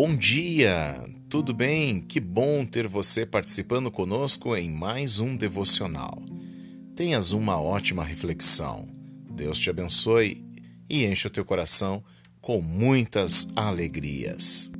Bom dia, tudo bem? Que bom ter você participando conosco em mais um devocional. Tenhas uma ótima reflexão. Deus te abençoe e enche o teu coração com muitas alegrias.